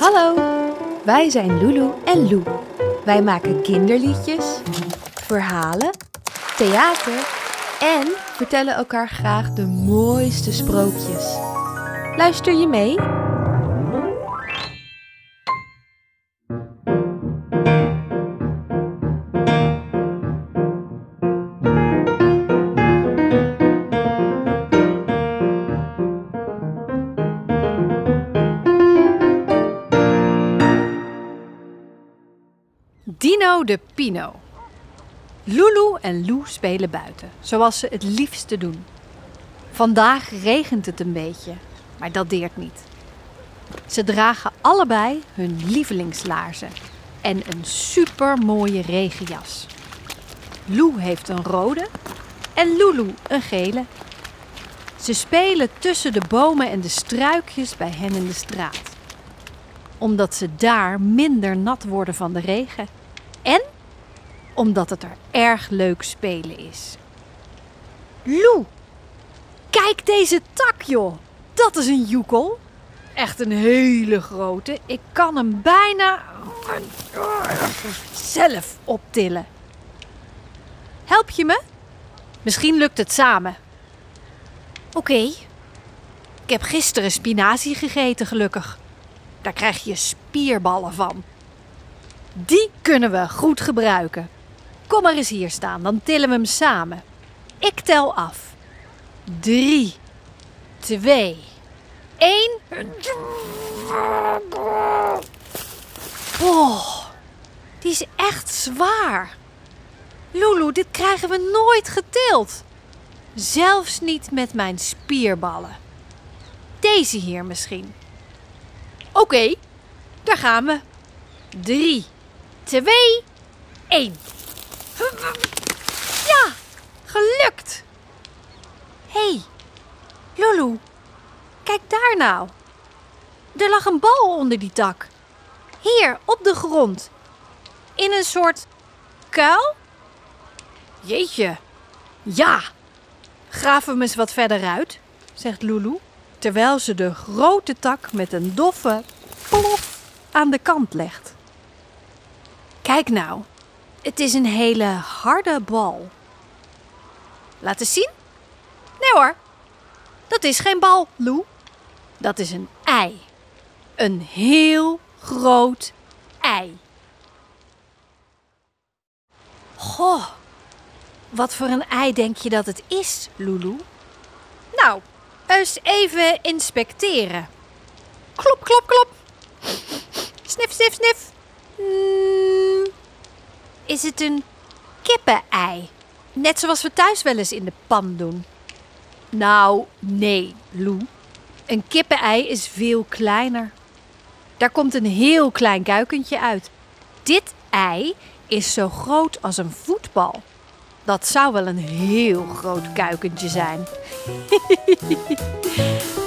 Hallo, wij zijn Lulu en Lou. Wij maken kinderliedjes, verhalen, theater en vertellen elkaar graag de mooiste sprookjes. Luister je mee? De Pino. Lulu en Lou spelen buiten, zoals ze het liefste doen. Vandaag regent het een beetje, maar dat deert niet. Ze dragen allebei hun lievelingslaarzen en een supermooie regenjas. Lou heeft een rode en Lulu een gele. Ze spelen tussen de bomen en de struikjes bij hen in de straat. Omdat ze daar minder nat worden van de regen. En omdat het er erg leuk spelen is. Lou, kijk deze tak, joh. Dat is een joekel. Echt een hele grote. Ik kan hem bijna zelf optillen. Help je me? Misschien lukt het samen. Oké. Ik heb gisteren spinazie gegeten, gelukkig. Daar krijg je spierballen van. Die kunnen we goed gebruiken. Kom maar eens hier staan, dan tillen we hem samen. Ik tel af. Drie, twee, één. Oh, die is echt zwaar. Lulu, dit krijgen we nooit getild. Zelfs niet met mijn spierballen. Deze hier misschien. Oké, daar gaan we. Drie, twee, één. Ja, gelukt. Hé, hey, Lulu, kijk daar nou. Er lag een bal onder die tak. Hier, op de grond. In een soort kuil? Jeetje. Ja. We hem eens wat verder uit, zegt Lulu, terwijl ze de grote tak met een doffe plof aan de kant legt. Kijk nou, het is een hele harde bal. Laat eens zien. Nee hoor, dat is geen bal, Lou. Dat is een ei. Een heel groot ei. Goh, wat voor een ei denk je dat het is, Lulu? Nou, eens even inspecteren. Klop, klop, klop. Snif, snif, snif. Mm, is het een kippenei? Net zoals we thuis wel eens in de pan doen. Nou, nee, Lou. Een kippenei is veel kleiner. Daar komt een heel klein kuikentje uit. Dit ei is zo groot als een voetbal. Dat zou wel een heel groot kuikentje zijn.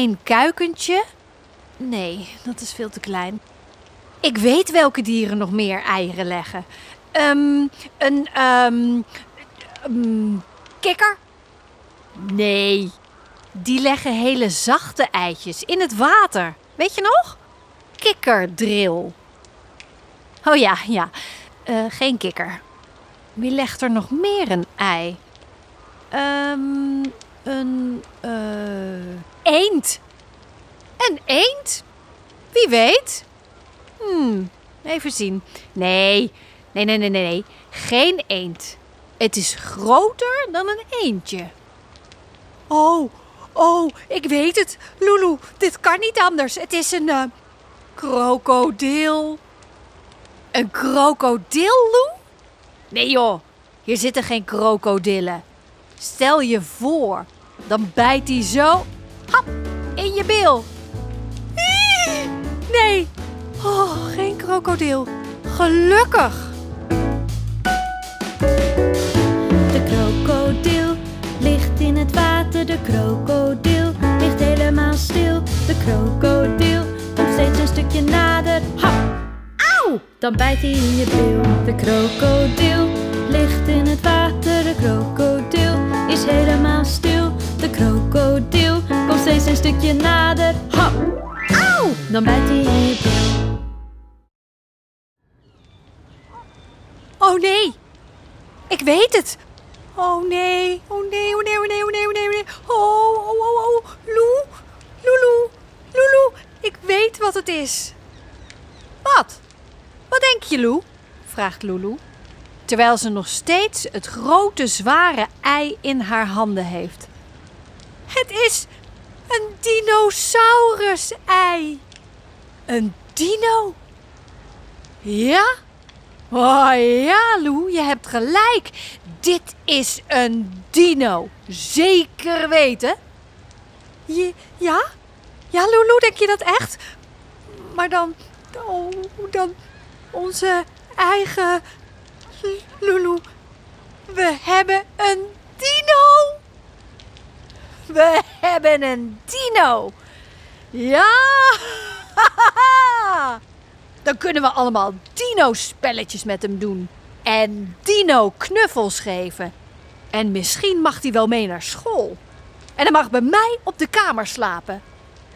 geen kuikentje? Nee, dat is veel te klein. Ik weet welke dieren nog meer eieren leggen. Ehm, een ehm, kikker? Nee, die leggen hele zachte eitjes in het water. Weet je nog? Kikkerdril. Oh ja, ja. Eh, geen kikker. Wie legt er nog meer een ei? Ehm, een eh eend. Een eend? Wie weet? Hmm, even zien. Nee, nee, nee, nee, nee. Geen eend. Het is groter dan een eendje. Oh, oh, ik weet het. Lulu, dit kan niet anders. Het is een eh, krokodil. Een krokodil, Lou? Nee joh, hier zitten geen krokodillen. Stel je voor, dan bijt hij zo hap, in je bil. Nee, oh, geen krokodil. Gelukkig. De krokodil ligt in het water. De krokodil ligt helemaal stil. De krokodil komt steeds een stukje nader. Hap! Auw! Dan bijt hij in je bil. De krokodil ligt in het water. De krokodil is helemaal stil. De krokodil komt steeds een stukje nader. Hap! Auw! Dan bijt hij in je bil. Oh nee, ik weet het. Oh nee, oh nee, oh nee, oh nee, oh nee, oh nee, oh nee. Oh, oh, oh, oh, Lou, Lulu, Lulu, ik weet wat het is. Wat? Wat denk je, Lou? vraagt Lulu, terwijl ze nog steeds het grote zware ei in haar handen heeft. Het is een dinosaurus-ei. Een dino? Ja? Oh ja, Lou, je hebt gelijk. Dit is een dino. Zeker weten. Je, ja? Ja, Lulu, denk je dat echt? Maar dan, oh, dan onze eigen Lulu. We hebben een dino. We hebben een dino. Ja. Dan kunnen we allemaal dino-spelletjes met hem doen. En dino-knuffels geven. En misschien mag hij wel mee naar school. En hij mag bij mij op de kamer slapen.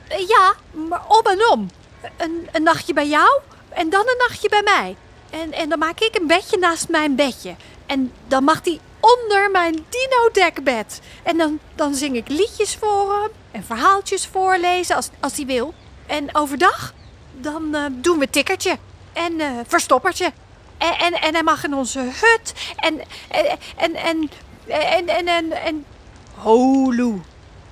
Eh, Ja, maar om en om. Een, een nachtje bij jou en dan een nachtje bij mij. En, en dan maak ik een bedje naast mijn bedje. En dan mag hij onder mijn dino-dekbed. En dan, dan zing ik liedjes voor hem en verhaaltjes voorlezen als, als hij wil. En overdag, dan eh, doen we tikkertje en eh, verstoppertje. En, en, en hij mag in onze hut. En, en, en, en, en, en, en. Holu.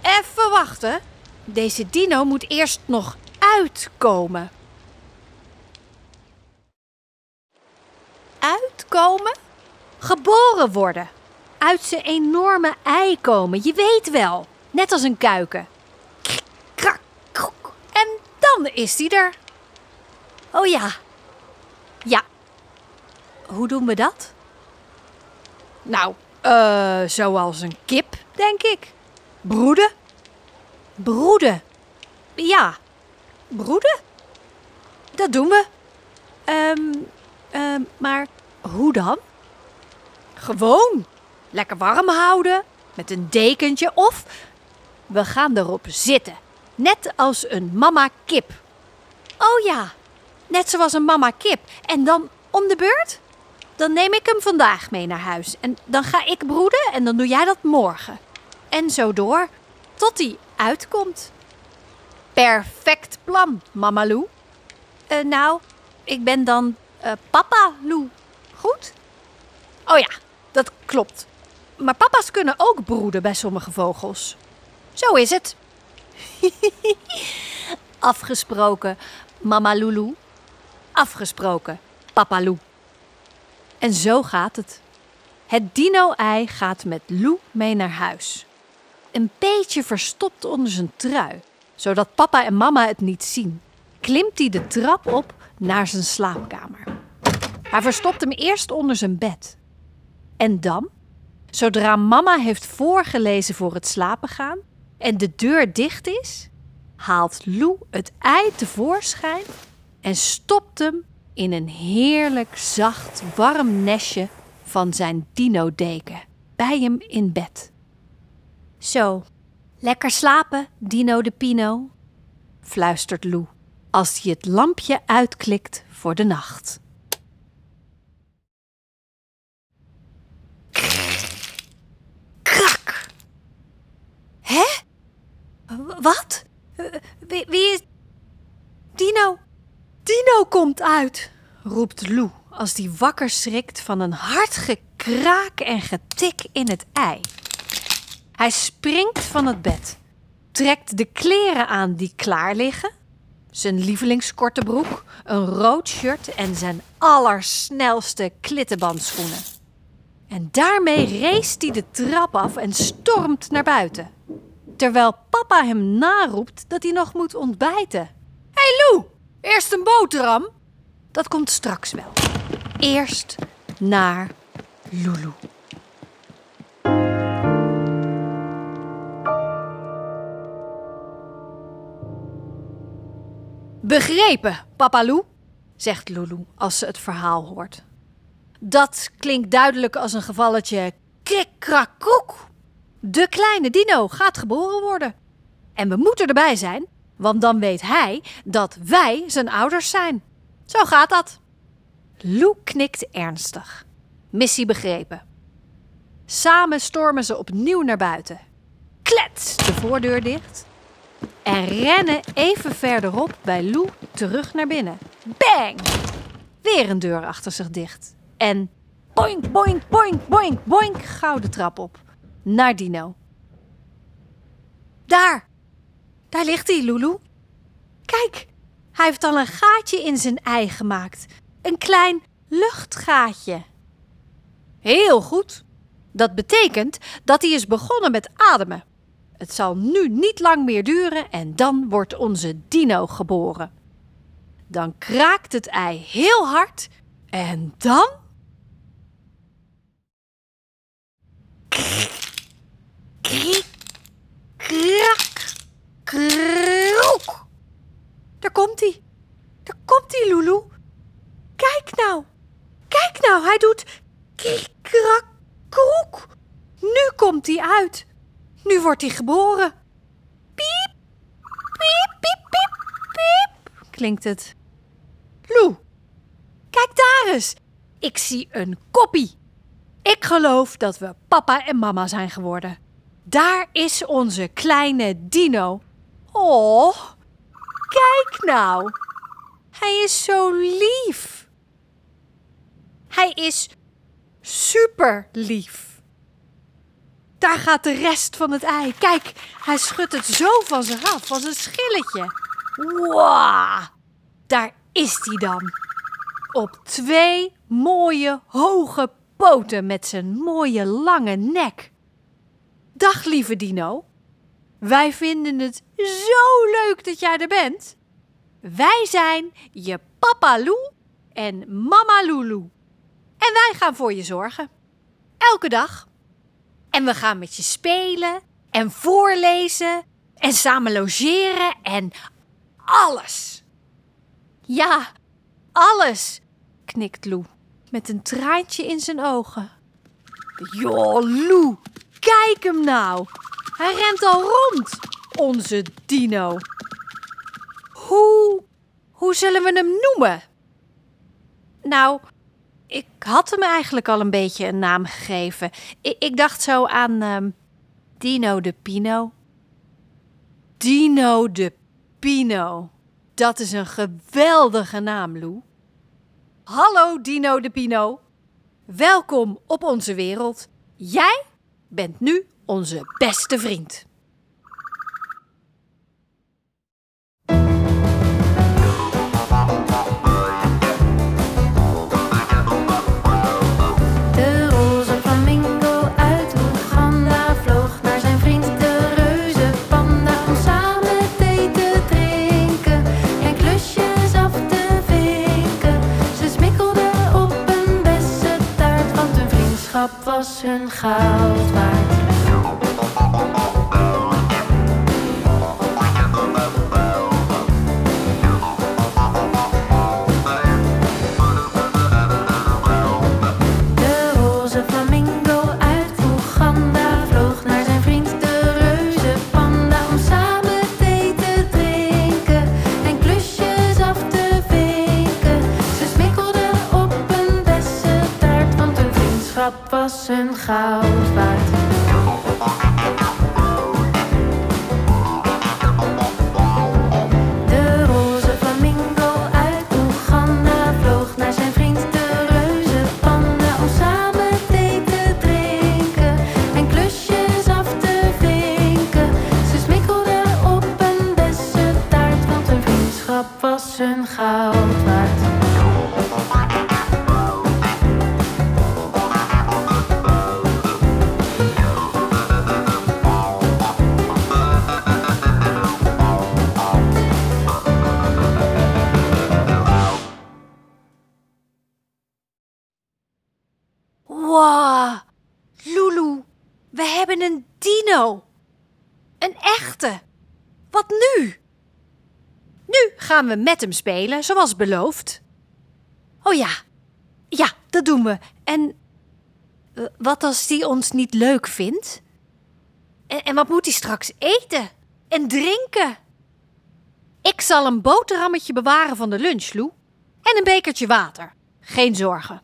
Even wachten. Deze dino moet eerst nog uitkomen. Uitkomen? Geboren worden. Uit zijn enorme ei komen. Je weet wel. Net als een kuiken. Krak. En dan is hij er. Oh ja. Ja. Hoe doen we dat? Nou, eh, zoals een kip, denk ik. Broeden. Broeden. Ja, broeden. Dat doen we. Ehm, ehm, maar hoe dan? Gewoon. Lekker warm houden. Met een dekentje of we gaan erop zitten. Net als een mama kip. Oh ja, net zoals een mama kip. En dan om de beurt? Dan neem ik hem vandaag mee naar huis. En dan ga ik broeden en dan doe jij dat morgen. En zo door, tot hij uitkomt. Perfect plan, mama Lou. Eh, nou, ik ben dan eh, papa Lou. Goed? Oh ja, dat klopt. Maar papa's kunnen ook broeden bij sommige vogels. Zo is het. Afgesproken, mama Lulu. Afgesproken, papa Lou. En zo gaat het. Het dino-ei gaat met Lou mee naar huis. Een beetje verstopt onder zijn trui, zodat papa en mama het niet zien. Klimt hij de trap op naar zijn slaapkamer. Hij verstopt hem eerst onder zijn bed. En dan, zodra mama heeft voorgelezen voor het slapen gaan en de deur dicht is, haalt Lou het ei tevoorschijn en stopt hem in een heerlijk zacht warm nestje van zijn dino-deken bij hem in bed. Zo, lekker slapen, Dino de Pino, fluistert Lou als hij het lampje uitklikt voor de nacht. Krak! Hè? W- Wat? Wie, wie is... Dino! Dino komt uit! roept Lou als die wakker schrikt van een hard gekraak en getik in het ei. Hij springt van het bed, trekt de kleren aan die klaar liggen, Zijn lievelingskorte broek, een rood shirt en zijn allersnelste klittenbandschoenen. En daarmee race hij de trap af en stormt naar buiten. Terwijl papa hem naroept dat hij nog moet ontbijten. Hé hey Lou, eerst een boterham? Dat komt straks wel. Eerst naar Lulu. Begrepen, papa Lou, zegt Lulu als ze het verhaal hoort. Dat klinkt duidelijk als een gevalletje kikkrakoek. De kleine dino gaat geboren worden. En we moeten erbij zijn, want dan weet hij dat wij zijn ouders zijn. Zo gaat dat. Lou knikt ernstig. Missie begrepen. Samen stormen ze opnieuw naar buiten. Klets de voordeur dicht. En rennen even verderop bij Lou terug naar binnen. Bang! Weer een deur achter zich dicht. En boink, boink, boink, boink, boink, gouden trap op. Naar Dino. Daar! Daar ligt hij, Lulu. Kijk, hij heeft al een gaatje in zijn ei gemaakt. Een klein luchtgaatje. Heel goed. Dat betekent dat hij is begonnen met ademen. Het zal nu niet lang meer duren en dan wordt onze dino geboren. Dan kraakt het ei heel hard en dan. Kriek, krak, kroek. Daar komt hij. Daar komt hij, Lulu. Kijk nou. Kijk nou, hij doet kriek, krak, kroek. Nu komt hij uit. Nu wordt hij geboren. Piep, piep, piep, piep, piep, klinkt het. Lou, kijk daar eens. Ik zie een koppie. Ik geloof dat we papa en mama zijn geworden. Daar is onze kleine dino. Oh, kijk nou. Hij is zo lief. Hij is super lief. Daar gaat de rest van het ei. Kijk, hij schudt het zo van zich af, als een schilletje. Wauw, daar is hij dan. Op twee mooie hoge poten met zijn mooie lange nek. Dag lieve Dino. Wij vinden het zo leuk dat jij er bent. Wij zijn je papa Lou en mama Lulu. En wij gaan voor je zorgen. Elke dag. En we gaan met je spelen en voorlezen en samen logeren en alles. Ja, alles, knikt Lou met een traantje in zijn ogen. Joh, Lou, kijk hem nou. Hij rent al rond, onze dino. Hoe, hoe zullen we hem noemen? Nou, ik had hem eigenlijk al een beetje een naam gegeven. Ik, ik dacht zo aan ehm, Dino de Pino. Dino de Pino. Dat is een geweldige naam, Lou. Hallo Dino de Pino. Welkom op onze wereld. Jij bent nu onze beste vriend. Was hun goud waard. Gaan we met hem spelen, zoals beloofd. Oh ja, ja, dat doen we. En eh, wat als die ons niet leuk vindt? En, en wat moet hij straks eten en drinken? Ik zal een boterhammetje bewaren van de lunch, Lou. En een bekertje water. Geen zorgen.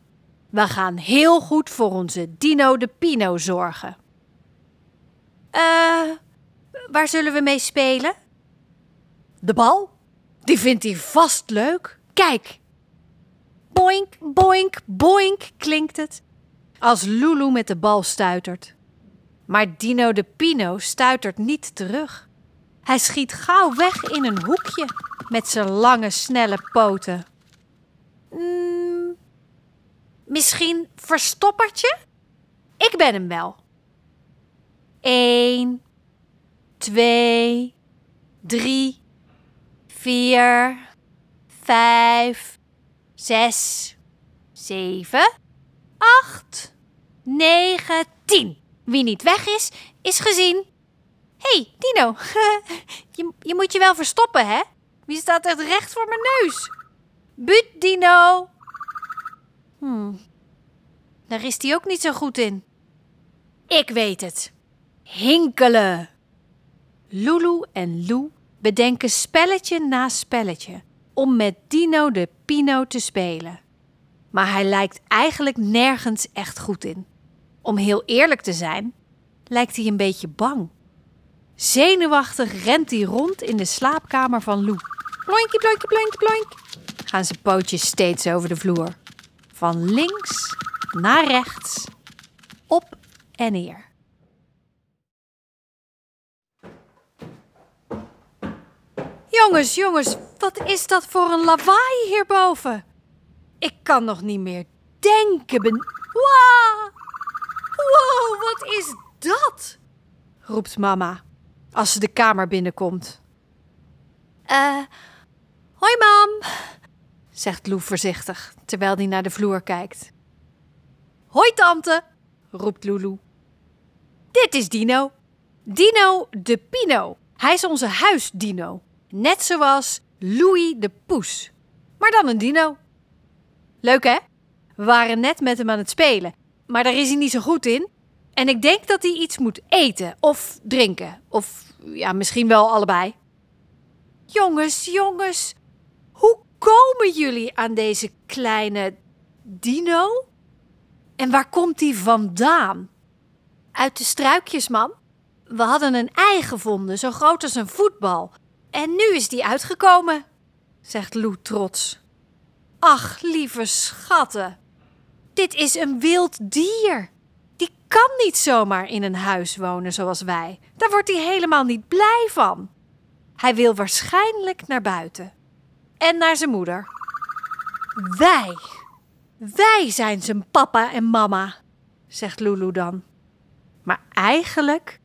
We gaan heel goed voor onze Dino de Pino zorgen. Eh, waar zullen we mee spelen? De bal? Die vindt hij vast leuk. Kijk. Boink, boink, boink klinkt het. Als Lulu met de bal stuitert. Maar Dino de Pino stuitert niet terug. Hij schiet gauw weg in een hoekje met zijn lange, snelle poten. Mm, misschien verstoppertje? Ik ben hem wel. Eén, twee, drie, vier, vijf, zes, zeven, acht, negen, tien. Wie niet weg is, is gezien. Hey, Dino, je, je moet je wel verstoppen, hè? Wie staat echt recht voor mijn neus? Buut, Dino. Hmm, daar is hij ook niet zo goed in. Ik weet het. Hinkelen. Lulu en Lou bedenken spelletje na spelletje om met Dino de Pino te spelen. Maar hij lijkt eigenlijk nergens echt goed in. Om heel eerlijk te zijn, lijkt hij een beetje bang. Zenuwachtig rent hij rond in de slaapkamer van Lou. Ploinkie, ploinkie, ploinkie, ploink. Gaan zijn pootjes steeds over de vloer. Van links naar rechts, op en neer. Jongens, jongens, wat is dat voor een lawaai hierboven? Ik kan nog niet meer denken. Ben... Wow! Wow, wat is dat? roept mama als ze de kamer binnenkomt. Eh, hoi mam, zegt Lou voorzichtig terwijl hij naar de vloer kijkt. Hoi tante, roept Lulu. Dit is Dino. Dino de Pino. Hij is onze huisdino. Net zoals Louis de Poes. Maar dan een dino. Leuk hè? We waren net met hem aan het spelen. Maar daar is hij niet zo goed in. En ik denk dat hij iets moet eten of drinken. Of ja, misschien wel allebei. Jongens, jongens. Hoe komen jullie aan deze kleine dino? En waar komt die vandaan? Uit de struikjes, man. We hadden een ei gevonden, zo groot als een voetbal. En nu is die uitgekomen, zegt Lou trots. Ach, lieve schatten. Dit is een wild dier. Die kan niet zomaar in een huis wonen zoals wij. Daar wordt hij helemaal niet blij van. Hij wil waarschijnlijk naar buiten. En naar zijn moeder. Wij. Wij zijn zijn papa en mama, zegt Lulu dan. Maar eigenlijk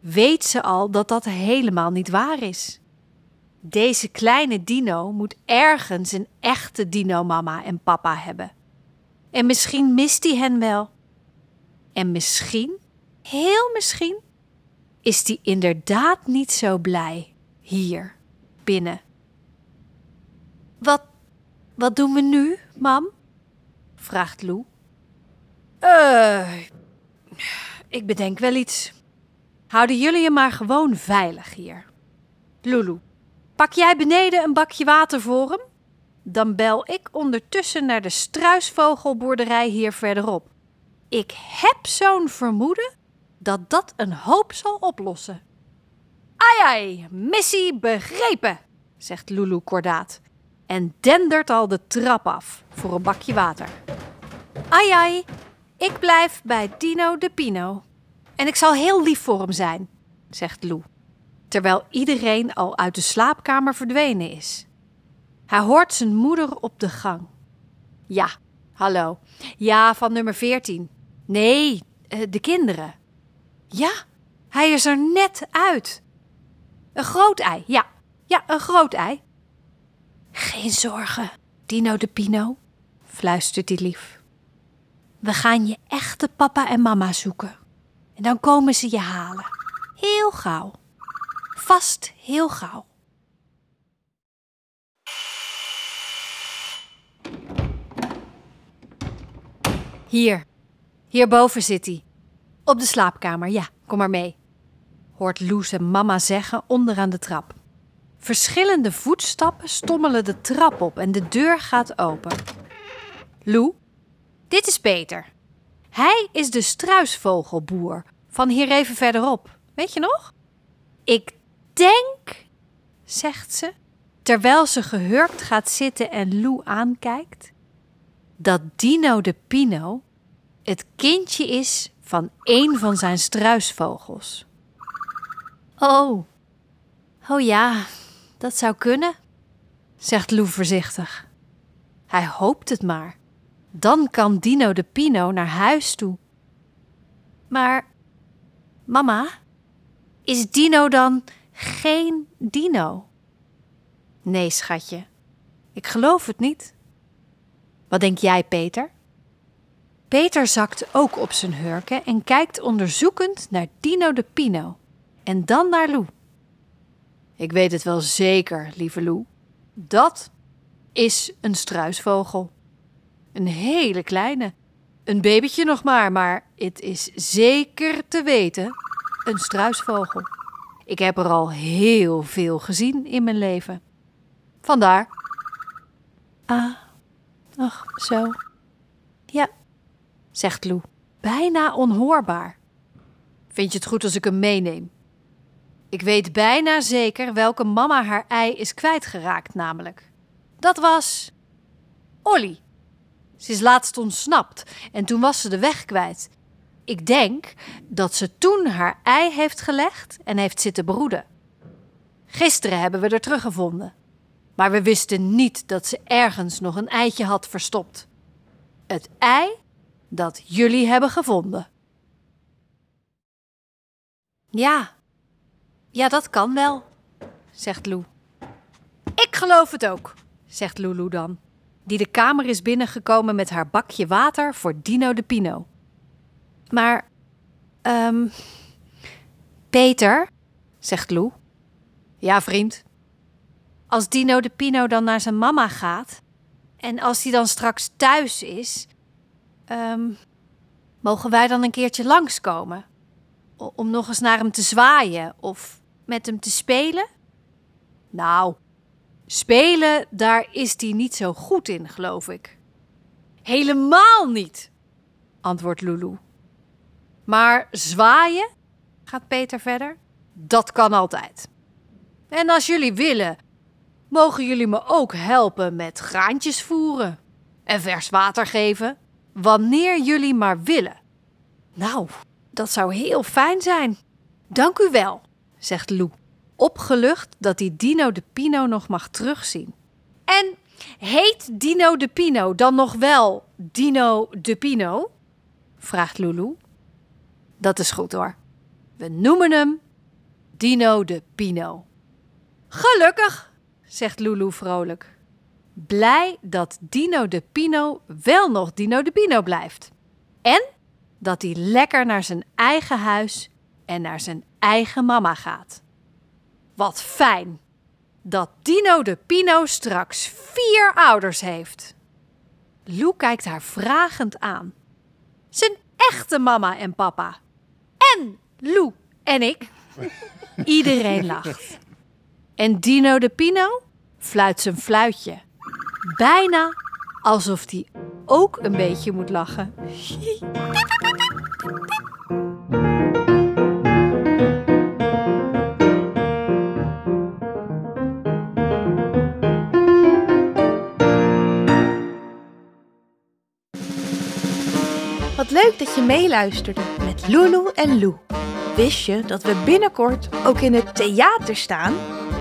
weet ze al dat dat helemaal niet waar is. Deze kleine dino moet ergens een echte dino-mama en papa hebben. En misschien mist hij hen wel. En misschien, heel misschien, is hij inderdaad niet zo blij hier binnen. Wat, wat doen we nu, mam? vraagt Lou. Eh, ik bedenk wel iets. Houden jullie je maar gewoon veilig hier. Lulu, pak jij beneden een bakje water voor hem? Dan bel ik ondertussen naar de struisvogelboerderij hier verderop. Ik heb zo'n vermoeden dat dat een hoop zal oplossen. Ai ai, missie begrepen, zegt Lulu kordaat en dendert al de trap af voor een bakje water. Ai ai, ik blijf bij Dino de Pino. En ik zal heel lief voor hem zijn, zegt Lou, terwijl iedereen al uit de slaapkamer verdwenen is. Hij hoort zijn moeder op de gang. Ja, hallo. Ja, van nummer 14. Nee, eh, de kinderen. Ja, hij is er net uit. Een groot ei, ja. Ja, een groot ei. Geen zorgen, Dino de Pino, fluistert hij lief. We gaan je echte papa en mama zoeken. En dan komen ze je halen. Heel gauw. Vast heel gauw. Hier. Hierboven zit hij. Op de slaapkamer, ja, kom maar mee. Hoort Loes en mama zeggen onderaan de trap. Verschillende voetstappen stommelen de trap op en de deur gaat open. Lou, dit is Peter. Hij is de struisvogelboer van hier even verderop. Weet je nog? Ik denk, zegt ze, terwijl ze gehurkt gaat zitten en Lou aankijkt, dat Dino de Pino het kindje is van een van zijn struisvogels. Oh, oh ja, dat zou kunnen, zegt Lou voorzichtig. Hij hoopt het maar. Dan kan Dino de Pino naar huis toe. Maar, mama, is Dino dan geen Dino? Nee, schatje, ik geloof het niet. Wat denk jij, Peter? Peter zakt ook op zijn hurken en kijkt onderzoekend naar Dino de Pino en dan naar Lou. Ik weet het wel zeker, lieve Lou. Dat is een struisvogel. Een hele kleine. Een babytje nog maar, maar het is zeker te weten een struisvogel. Ik heb er al heel veel gezien in mijn leven. Vandaar. Ah, ach, zo. Ja, zegt Lou, bijna onhoorbaar. Vind je het goed als ik hem meeneem? Ik weet bijna zeker welke mama haar ei is kwijtgeraakt, namelijk. Dat was. Olly. Ze is laatst ontsnapt en toen was ze de weg kwijt. Ik denk dat ze toen haar ei heeft gelegd en heeft zitten broeden. Gisteren hebben we er teruggevonden. Maar we wisten niet dat ze ergens nog een eitje had verstopt. Het ei dat jullie hebben gevonden. Ja, ja, dat kan wel, zegt Lou. Ik geloof het ook, zegt Lulu dan, die de kamer is binnengekomen met haar bakje water voor Dino de Pino. Maar, ehm, Peter, zegt Lou. Ja, vriend. Als Dino de Pino dan naar zijn mama gaat en als hij dan straks thuis is, ehm, mogen wij dan een keertje langskomen? Om nog eens naar hem te zwaaien of met hem te spelen? Nou, spelen, daar is hij niet zo goed in, geloof ik. Helemaal niet, antwoordt Lulu. Maar zwaaien, gaat Peter verder, dat kan altijd. En als jullie willen, mogen jullie me ook helpen met graantjes voeren en vers water geven, wanneer jullie maar willen. Nou, dat zou heel fijn zijn. Dank u wel, zegt Lou, opgelucht dat hij Dino de Pino nog mag terugzien. En heet Dino de Pino dan nog wel Dino de Pino? vraagt Lulu. Dat is goed hoor. We noemen hem Dino de Pino. Gelukkig, zegt Lulu vrolijk. Blij dat Dino de Pino wel nog Dino de Pino blijft. En dat hij lekker naar zijn eigen huis en naar zijn eigen mama gaat. Wat fijn dat Dino de Pino straks vier ouders heeft. Lou kijkt haar vragend aan. Zijn echte mama en papa. En Lou en ik. Iedereen lacht. En Dino de Pino fluit zijn fluitje. Bijna alsof hij ook een beetje moet lachen. leuk dat je meeluisterde met Lulu en Lou. Wist je dat we binnenkort ook in het theater staan?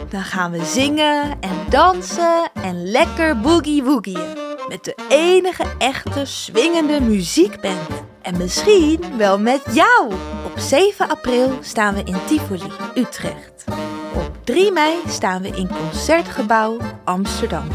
Dan gaan we zingen en dansen en lekker boogie-woogieën. Met de enige echte swingende muziekband. En misschien wel met jou. Op 7 april staan we in Tivoli, Utrecht. Op 3 mei staan we in Concertgebouw Amsterdam.